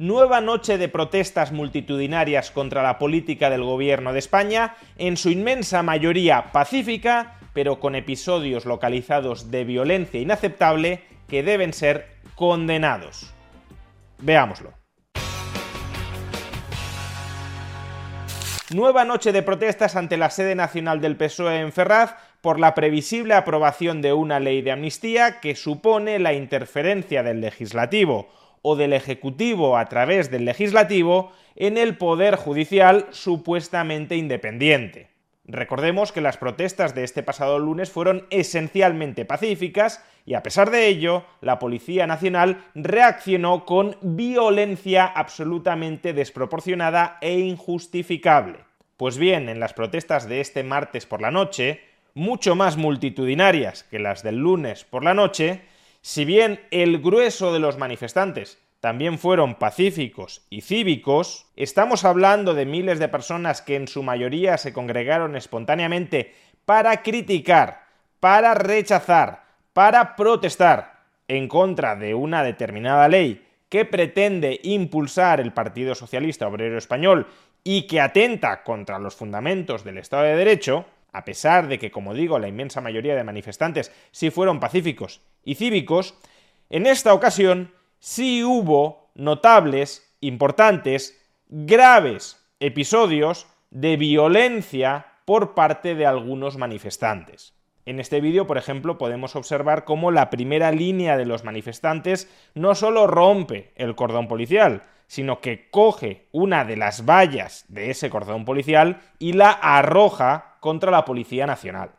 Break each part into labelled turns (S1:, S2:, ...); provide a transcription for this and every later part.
S1: Nueva noche de protestas multitudinarias contra la política del gobierno de España, en su inmensa mayoría pacífica, pero con episodios localizados de violencia inaceptable que deben ser condenados. Veámoslo. Nueva noche de protestas ante la sede nacional del PSOE en Ferraz por la previsible aprobación de una ley de amnistía que supone la interferencia del legislativo o del ejecutivo a través del legislativo en el poder judicial supuestamente independiente. Recordemos que las protestas de este pasado lunes fueron esencialmente pacíficas y a pesar de ello, la Policía Nacional reaccionó con violencia absolutamente desproporcionada e injustificable. Pues bien, en las protestas de este martes por la noche, mucho más multitudinarias que las del lunes por la noche, si bien el grueso de los manifestantes también fueron pacíficos y cívicos, estamos hablando de miles de personas que en su mayoría se congregaron espontáneamente para criticar, para rechazar, para protestar en contra de una determinada ley que pretende impulsar el Partido Socialista Obrero Español y que atenta contra los fundamentos del Estado de Derecho, a pesar de que, como digo, la inmensa mayoría de manifestantes sí fueron pacíficos y cívicos, en esta ocasión sí hubo notables, importantes, graves episodios de violencia por parte de algunos manifestantes. En este vídeo, por ejemplo, podemos observar cómo la primera línea de los manifestantes no solo rompe el cordón policial, sino que coge una de las vallas de ese cordón policial y la arroja contra la Policía Nacional.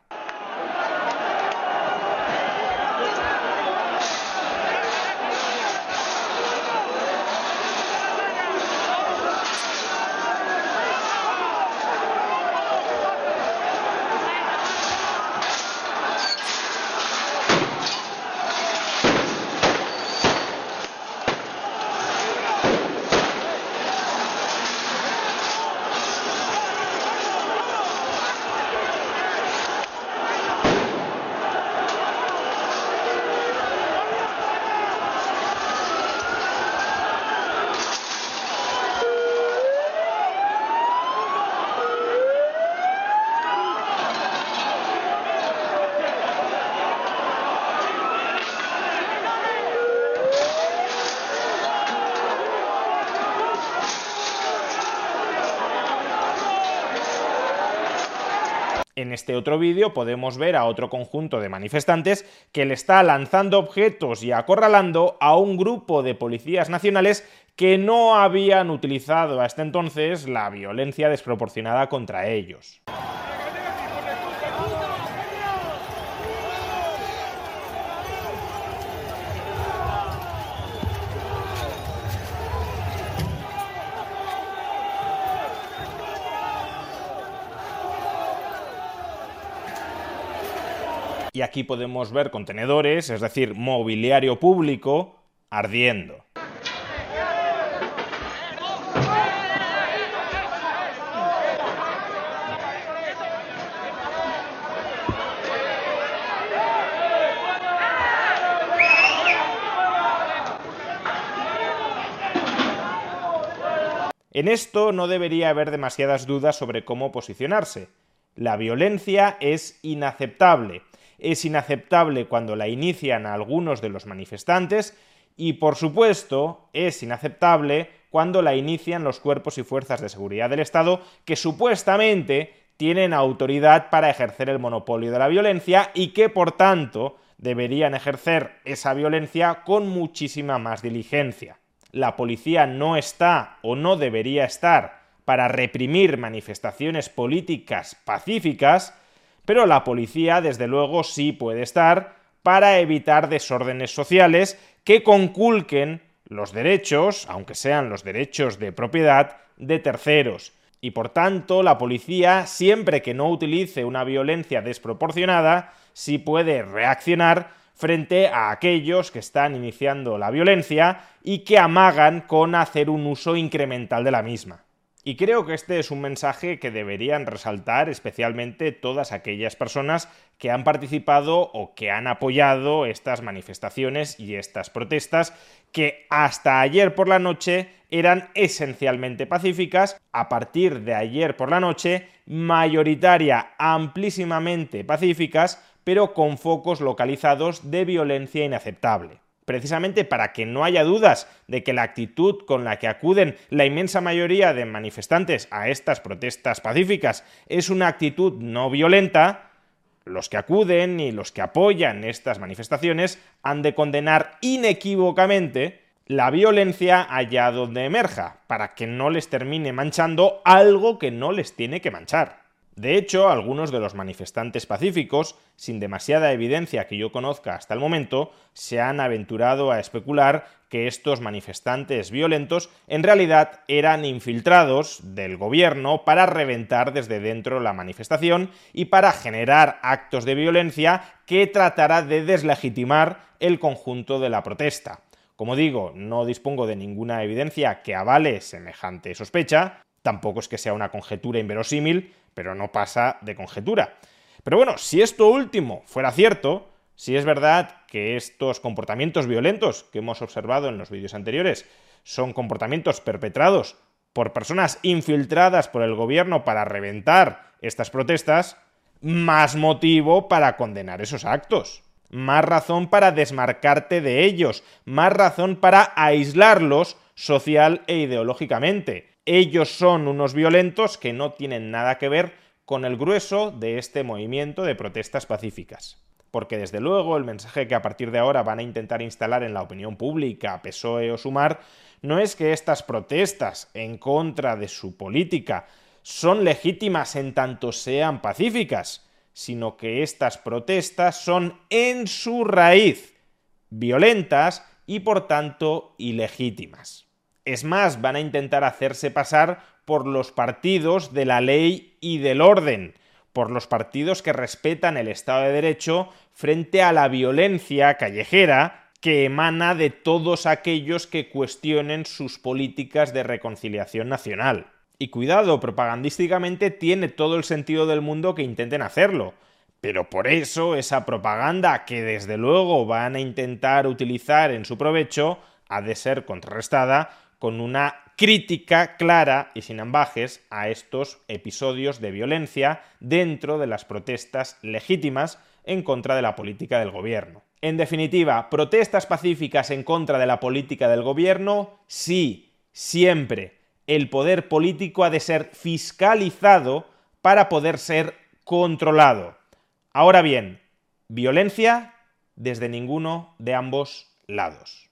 S1: En este otro vídeo podemos ver a otro conjunto de manifestantes que le está lanzando objetos y acorralando a un grupo de policías nacionales que no habían utilizado hasta entonces la violencia desproporcionada contra ellos. Y aquí podemos ver contenedores, es decir, mobiliario público, ardiendo. En esto no debería haber demasiadas dudas sobre cómo posicionarse. La violencia es inaceptable. Es inaceptable cuando la inician algunos de los manifestantes y, por supuesto, es inaceptable cuando la inician los cuerpos y fuerzas de seguridad del Estado que supuestamente tienen autoridad para ejercer el monopolio de la violencia y que, por tanto, deberían ejercer esa violencia con muchísima más diligencia. La policía no está o no debería estar para reprimir manifestaciones políticas pacíficas, pero la policía desde luego sí puede estar para evitar desórdenes sociales que conculquen los derechos, aunque sean los derechos de propiedad, de terceros. Y por tanto, la policía, siempre que no utilice una violencia desproporcionada, sí puede reaccionar frente a aquellos que están iniciando la violencia y que amagan con hacer un uso incremental de la misma. Y creo que este es un mensaje que deberían resaltar especialmente todas aquellas personas que han participado o que han apoyado estas manifestaciones y estas protestas que hasta ayer por la noche eran esencialmente pacíficas, a partir de ayer por la noche mayoritaria, amplísimamente pacíficas, pero con focos localizados de violencia inaceptable precisamente para que no haya dudas de que la actitud con la que acuden la inmensa mayoría de manifestantes a estas protestas pacíficas es una actitud no violenta, los que acuden y los que apoyan estas manifestaciones han de condenar inequívocamente la violencia allá donde emerja, para que no les termine manchando algo que no les tiene que manchar. De hecho, algunos de los manifestantes pacíficos, sin demasiada evidencia que yo conozca hasta el momento, se han aventurado a especular que estos manifestantes violentos en realidad eran infiltrados del gobierno para reventar desde dentro la manifestación y para generar actos de violencia que tratará de deslegitimar el conjunto de la protesta. Como digo, no dispongo de ninguna evidencia que avale semejante sospecha, tampoco es que sea una conjetura inverosímil, pero no pasa de conjetura. Pero bueno, si esto último fuera cierto, si es verdad que estos comportamientos violentos que hemos observado en los vídeos anteriores son comportamientos perpetrados por personas infiltradas por el gobierno para reventar estas protestas, más motivo para condenar esos actos, más razón para desmarcarte de ellos, más razón para aislarlos social e ideológicamente ellos son unos violentos que no tienen nada que ver con el grueso de este movimiento de protestas pacíficas. Porque desde luego el mensaje que a partir de ahora van a intentar instalar en la opinión pública, PSOE o Sumar, no es que estas protestas en contra de su política son legítimas en tanto sean pacíficas, sino que estas protestas son en su raíz violentas y por tanto ilegítimas. Es más, van a intentar hacerse pasar por los partidos de la ley y del orden, por los partidos que respetan el Estado de Derecho frente a la violencia callejera que emana de todos aquellos que cuestionen sus políticas de reconciliación nacional. Y cuidado, propagandísticamente tiene todo el sentido del mundo que intenten hacerlo. Pero por eso esa propaganda que desde luego van a intentar utilizar en su provecho ha de ser contrarrestada con una crítica clara y sin ambajes a estos episodios de violencia dentro de las protestas legítimas en contra de la política del gobierno. En definitiva, protestas pacíficas en contra de la política del gobierno, sí, siempre. El poder político ha de ser fiscalizado para poder ser controlado. Ahora bien, violencia desde ninguno de ambos lados.